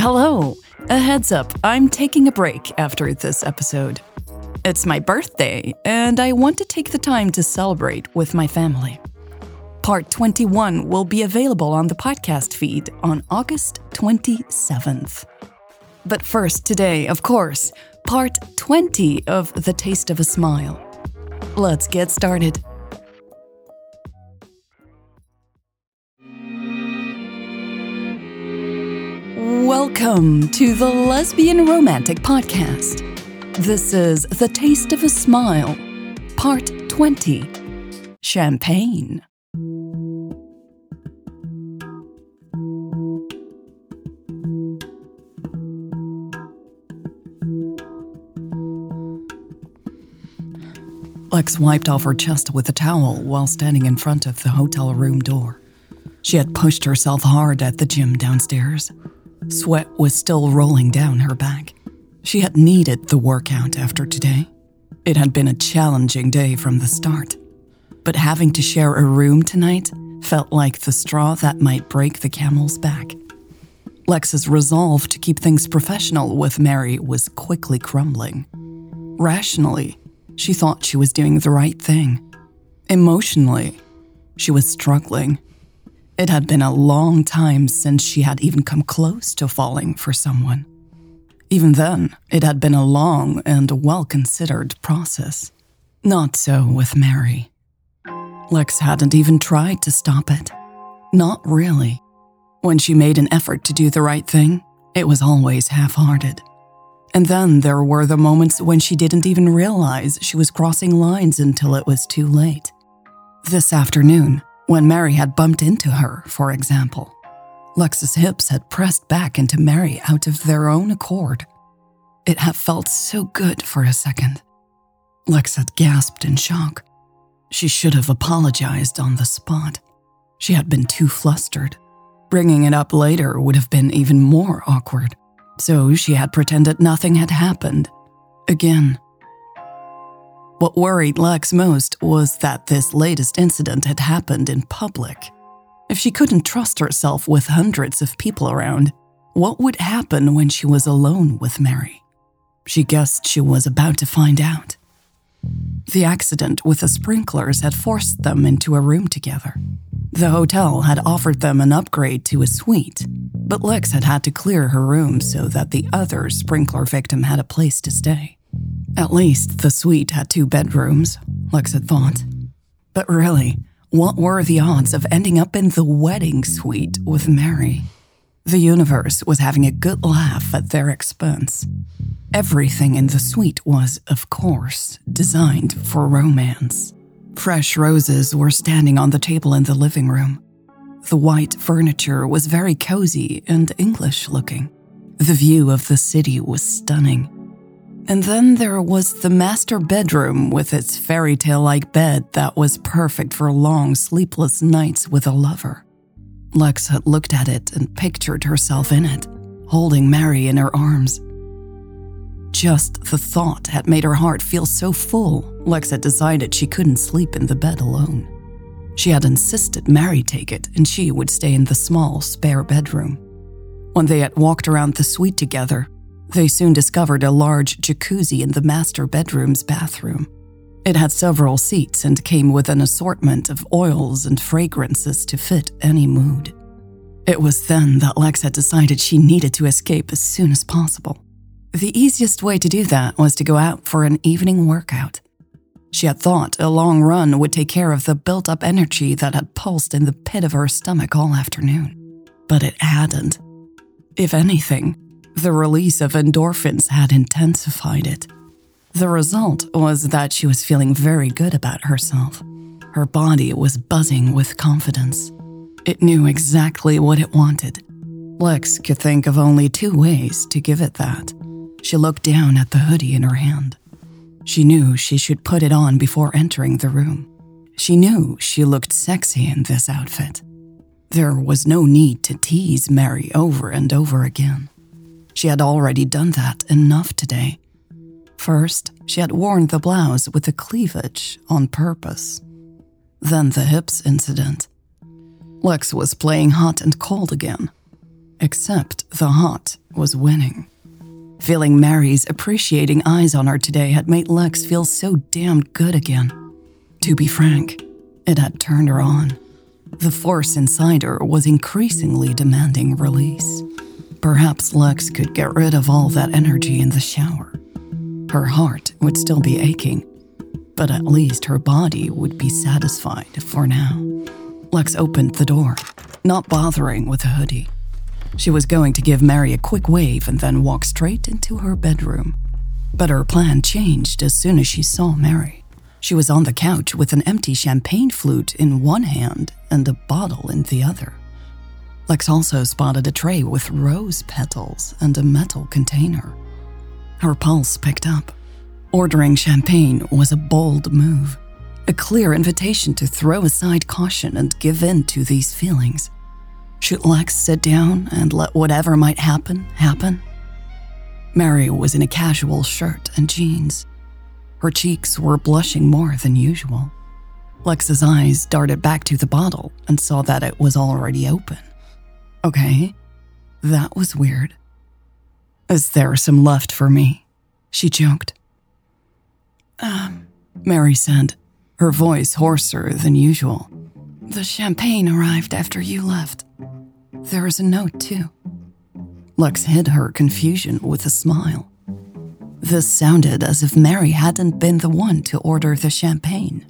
Hello. A heads up, I'm taking a break after this episode. It's my birthday, and I want to take the time to celebrate with my family. Part 21 will be available on the podcast feed on August 27th. But first, today, of course, part 20 of The Taste of a Smile. Let's get started. Welcome to the Lesbian Romantic Podcast. This is The Taste of a Smile, Part 20 Champagne. Lex wiped off her chest with a towel while standing in front of the hotel room door. She had pushed herself hard at the gym downstairs. Sweat was still rolling down her back. She had needed the workout after today. It had been a challenging day from the start. But having to share a room tonight felt like the straw that might break the camel's back. Lex's resolve to keep things professional with Mary was quickly crumbling. Rationally, she thought she was doing the right thing. Emotionally, she was struggling. It had been a long time since she had even come close to falling for someone. Even then, it had been a long and well considered process. Not so with Mary. Lex hadn't even tried to stop it. Not really. When she made an effort to do the right thing, it was always half hearted. And then there were the moments when she didn't even realize she was crossing lines until it was too late. This afternoon, when Mary had bumped into her, for example, Lex's hips had pressed back into Mary out of their own accord. It had felt so good for a second. Lex had gasped in shock. She should have apologized on the spot. She had been too flustered. Bringing it up later would have been even more awkward. So she had pretended nothing had happened. Again. What worried Lex most was that this latest incident had happened in public. If she couldn't trust herself with hundreds of people around, what would happen when she was alone with Mary? She guessed she was about to find out. The accident with the sprinklers had forced them into a room together. The hotel had offered them an upgrade to a suite, but Lex had had to clear her room so that the other sprinkler victim had a place to stay. At least the suite had two bedrooms, Lex had thought. But really, what were the odds of ending up in the wedding suite with Mary? The universe was having a good laugh at their expense. Everything in the suite was, of course, designed for romance. Fresh roses were standing on the table in the living room. The white furniture was very cozy and English looking. The view of the city was stunning. And then there was the master bedroom with its fairy tale like bed that was perfect for long, sleepless nights with a lover. Lex had looked at it and pictured herself in it, holding Mary in her arms. Just the thought had made her heart feel so full, Lex had decided she couldn't sleep in the bed alone. She had insisted Mary take it and she would stay in the small, spare bedroom. When they had walked around the suite together, they soon discovered a large jacuzzi in the master bedroom's bathroom. It had several seats and came with an assortment of oils and fragrances to fit any mood. It was then that Lex had decided she needed to escape as soon as possible. The easiest way to do that was to go out for an evening workout. She had thought a long run would take care of the built up energy that had pulsed in the pit of her stomach all afternoon. But it hadn't. If anything, the release of endorphins had intensified it. The result was that she was feeling very good about herself. Her body was buzzing with confidence. It knew exactly what it wanted. Lex could think of only two ways to give it that. She looked down at the hoodie in her hand. She knew she should put it on before entering the room. She knew she looked sexy in this outfit. There was no need to tease Mary over and over again. She had already done that enough today. First, she had worn the blouse with the cleavage on purpose. Then the hips incident. Lex was playing hot and cold again. Except the hot was winning. Feeling Mary's appreciating eyes on her today had made Lex feel so damned good again. To be frank, it had turned her on. The force inside her was increasingly demanding release. Perhaps Lex could get rid of all that energy in the shower. Her heart would still be aching, but at least her body would be satisfied for now. Lex opened the door, not bothering with the hoodie. She was going to give Mary a quick wave and then walk straight into her bedroom. But her plan changed as soon as she saw Mary. She was on the couch with an empty champagne flute in one hand and a bottle in the other. Lex also spotted a tray with rose petals and a metal container. Her pulse picked up. Ordering champagne was a bold move, a clear invitation to throw aside caution and give in to these feelings. Should Lex sit down and let whatever might happen happen? Mary was in a casual shirt and jeans. Her cheeks were blushing more than usual. Lex's eyes darted back to the bottle and saw that it was already open. Okay, that was weird. Is there some left for me? She joked. Um, Mary said, her voice hoarser than usual. The champagne arrived after you left. There is a note, too. Lex hid her confusion with a smile. This sounded as if Mary hadn't been the one to order the champagne.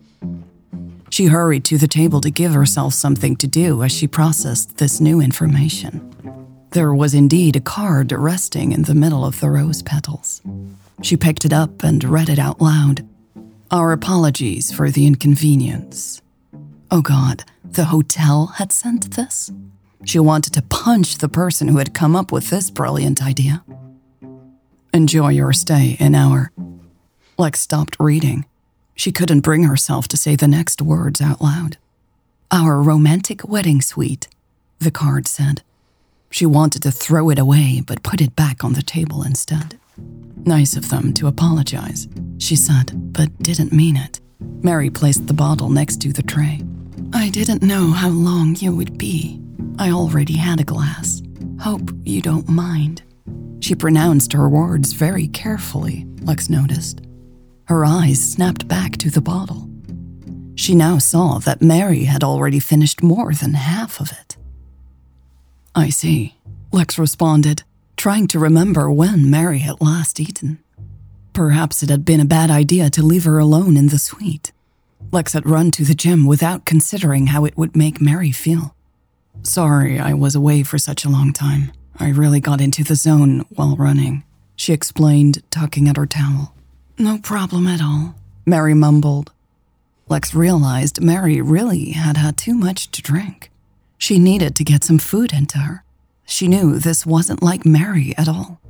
She hurried to the table to give herself something to do as she processed this new information. There was indeed a card resting in the middle of the rose petals. She picked it up and read it out loud. Our apologies for the inconvenience. Oh God, the hotel had sent this? She wanted to punch the person who had come up with this brilliant idea. Enjoy your stay in our. Lex stopped reading. She couldn't bring herself to say the next words out loud. Our romantic wedding suite, the card said. She wanted to throw it away, but put it back on the table instead. Nice of them to apologize, she said, but didn't mean it. Mary placed the bottle next to the tray. I didn't know how long you would be. I already had a glass. Hope you don't mind. She pronounced her words very carefully, Lex noticed. Her eyes snapped back to the bottle. She now saw that Mary had already finished more than half of it. I see, Lex responded, trying to remember when Mary had last eaten. Perhaps it had been a bad idea to leave her alone in the suite. Lex had run to the gym without considering how it would make Mary feel. Sorry I was away for such a long time. I really got into the zone while running, she explained, tucking at her towel. No problem at all, Mary mumbled. Lex realized Mary really had had too much to drink. She needed to get some food into her. She knew this wasn't like Mary at all.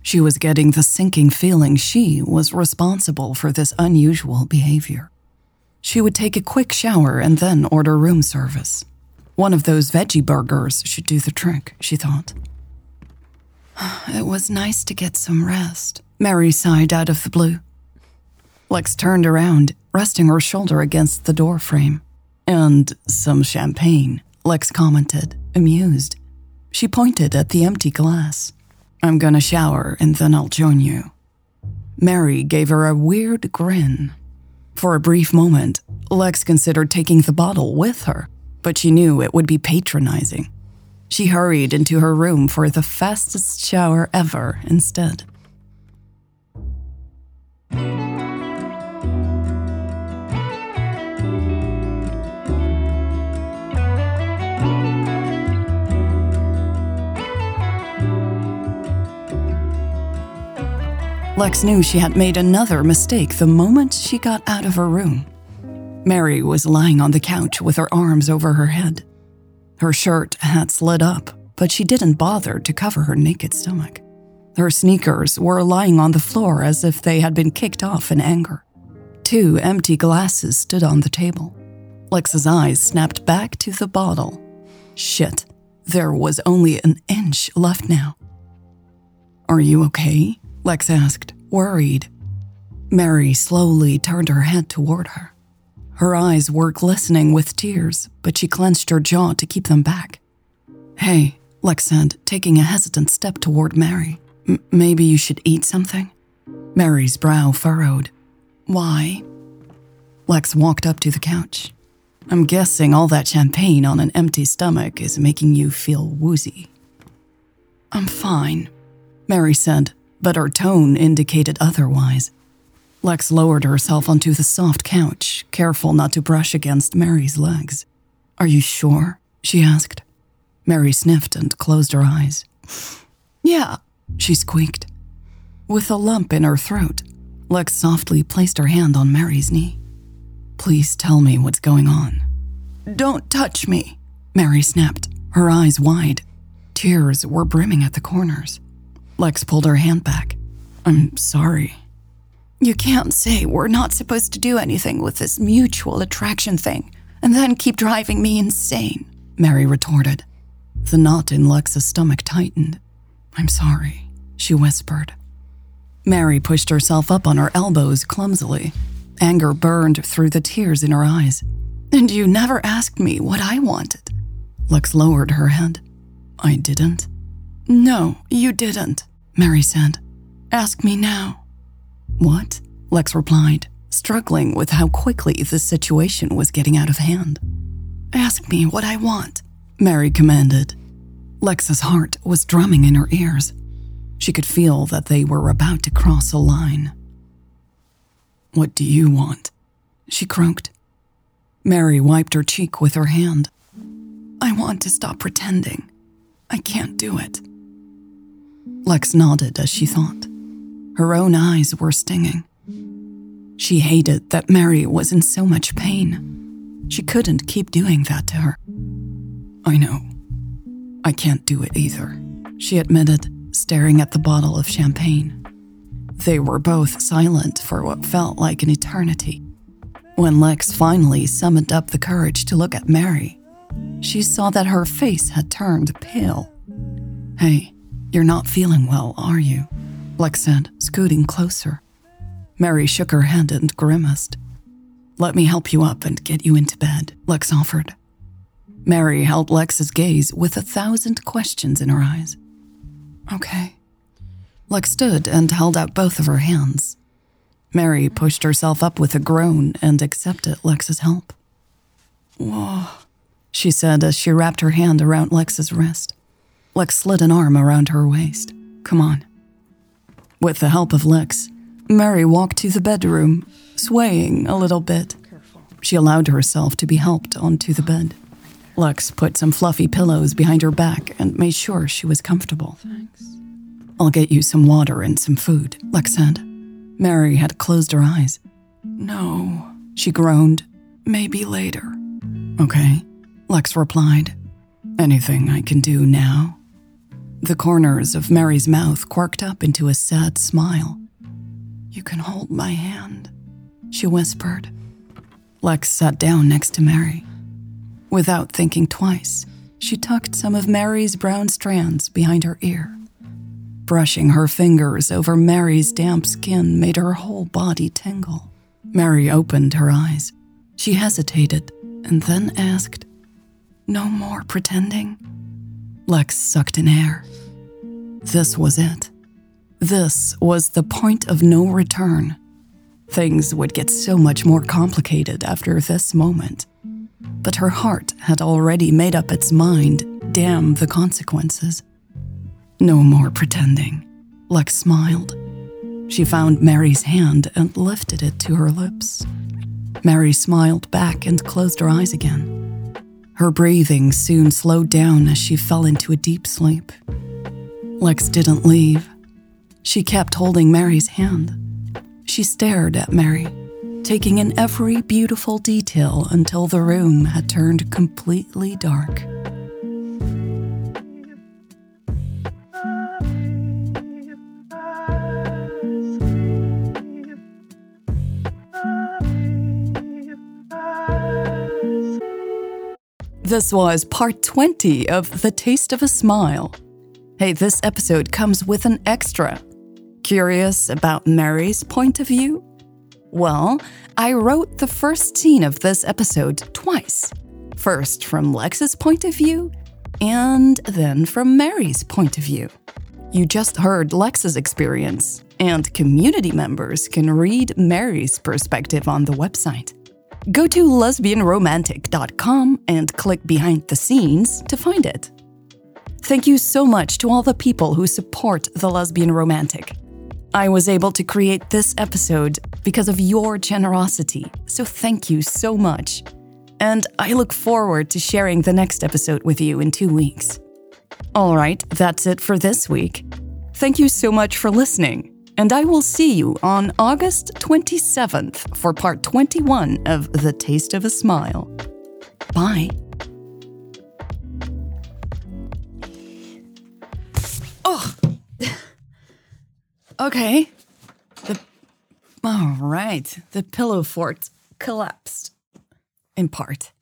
She was getting the sinking feeling she was responsible for this unusual behavior. She would take a quick shower and then order room service. One of those veggie burgers should do the trick, she thought. It was nice to get some rest, Mary sighed out of the blue. Lex turned around, resting her shoulder against the doorframe. And some champagne, Lex commented, amused. She pointed at the empty glass. I'm gonna shower and then I'll join you. Mary gave her a weird grin. For a brief moment, Lex considered taking the bottle with her, but she knew it would be patronizing. She hurried into her room for the fastest shower ever instead. Lex knew she had made another mistake the moment she got out of her room. Mary was lying on the couch with her arms over her head. Her shirt had slid up, but she didn't bother to cover her naked stomach. Her sneakers were lying on the floor as if they had been kicked off in anger. Two empty glasses stood on the table. Lex's eyes snapped back to the bottle. Shit, there was only an inch left now. Are you okay? Lex asked, worried. Mary slowly turned her head toward her. Her eyes were glistening with tears, but she clenched her jaw to keep them back. Hey, Lex said, taking a hesitant step toward Mary. maybe you should eat something? Mary's brow furrowed. Why? Lex walked up to the couch. I'm guessing all that champagne on an empty stomach is making you feel woozy. I'm fine, Mary said, but her tone indicated otherwise. Lex lowered herself onto the soft couch, careful not to brush against Mary's legs. Are you sure? she asked. Mary sniffed and closed her eyes. Yeah, she squeaked. With a lump in her throat, Lex softly placed her hand on Mary's knee. Please tell me what's going on. Don't touch me, Mary snapped, her eyes wide. Tears were brimming at the corners. Lex pulled her hand back. I'm sorry. You can't say we're not supposed to do anything with this mutual attraction thing and then keep driving me insane, Mary retorted. The knot in Lex's stomach tightened. I'm sorry, she whispered. Mary pushed herself up on her elbows clumsily. Anger burned through the tears in her eyes. And you never asked me what I wanted. Lex lowered her head. I didn't. No, you didn't, Mary said. Ask me now. What? Lex replied, struggling with how quickly the situation was getting out of hand. Ask me what I want, Mary commanded. Lex's heart was drumming in her ears. She could feel that they were about to cross a line. What do you want? She croaked. Mary wiped her cheek with her hand. I want to stop pretending. I can't do it. Lex nodded as she thought. Her own eyes were stinging. She hated that Mary was in so much pain. She couldn't keep doing that to her. I know. I can't do it either, she admitted, staring at the bottle of champagne. They were both silent for what felt like an eternity. When Lex finally summoned up the courage to look at Mary, she saw that her face had turned pale. Hey, you're not feeling well, are you? Lex said, scooting closer. Mary shook her head and grimaced. Let me help you up and get you into bed, Lex offered. Mary held Lex's gaze with a thousand questions in her eyes. Okay. Lex stood and held out both of her hands. Mary pushed herself up with a groan and accepted Lex's help. Whoa, she said as she wrapped her hand around Lex's wrist. Lex slid an arm around her waist. Come on. With the help of Lex, Mary walked to the bedroom, swaying a little bit. She allowed herself to be helped onto the bed. Lex put some fluffy pillows behind her back and made sure she was comfortable. Thanks. I'll get you some water and some food, Lex said. Mary had closed her eyes. No, she groaned. Maybe later. Okay, Lex replied. Anything I can do now? The corners of Mary's mouth quirked up into a sad smile. You can hold my hand, she whispered. Lex sat down next to Mary. Without thinking twice, she tucked some of Mary's brown strands behind her ear. Brushing her fingers over Mary's damp skin made her whole body tingle. Mary opened her eyes. She hesitated and then asked, No more pretending? Lex sucked in air. This was it. This was the point of no return. Things would get so much more complicated after this moment. But her heart had already made up its mind damn the consequences. No more pretending. Lex smiled. She found Mary's hand and lifted it to her lips. Mary smiled back and closed her eyes again. Her breathing soon slowed down as she fell into a deep sleep. Lex didn't leave. She kept holding Mary's hand. She stared at Mary, taking in every beautiful detail until the room had turned completely dark. This was part 20 of The Taste of a Smile. Hey, this episode comes with an extra. Curious about Mary's point of view? Well, I wrote the first scene of this episode twice. First from Lex's point of view, and then from Mary's point of view. You just heard Lex's experience, and community members can read Mary's perspective on the website. Go to lesbianromantic.com and click behind the scenes to find it. Thank you so much to all the people who support The Lesbian Romantic. I was able to create this episode because of your generosity, so thank you so much. And I look forward to sharing the next episode with you in two weeks. All right, that's it for this week. Thank you so much for listening and I will see you on August 27th for part 21 of The Taste of a Smile. Bye. Oh. okay. The All right. The pillow fort collapsed in part.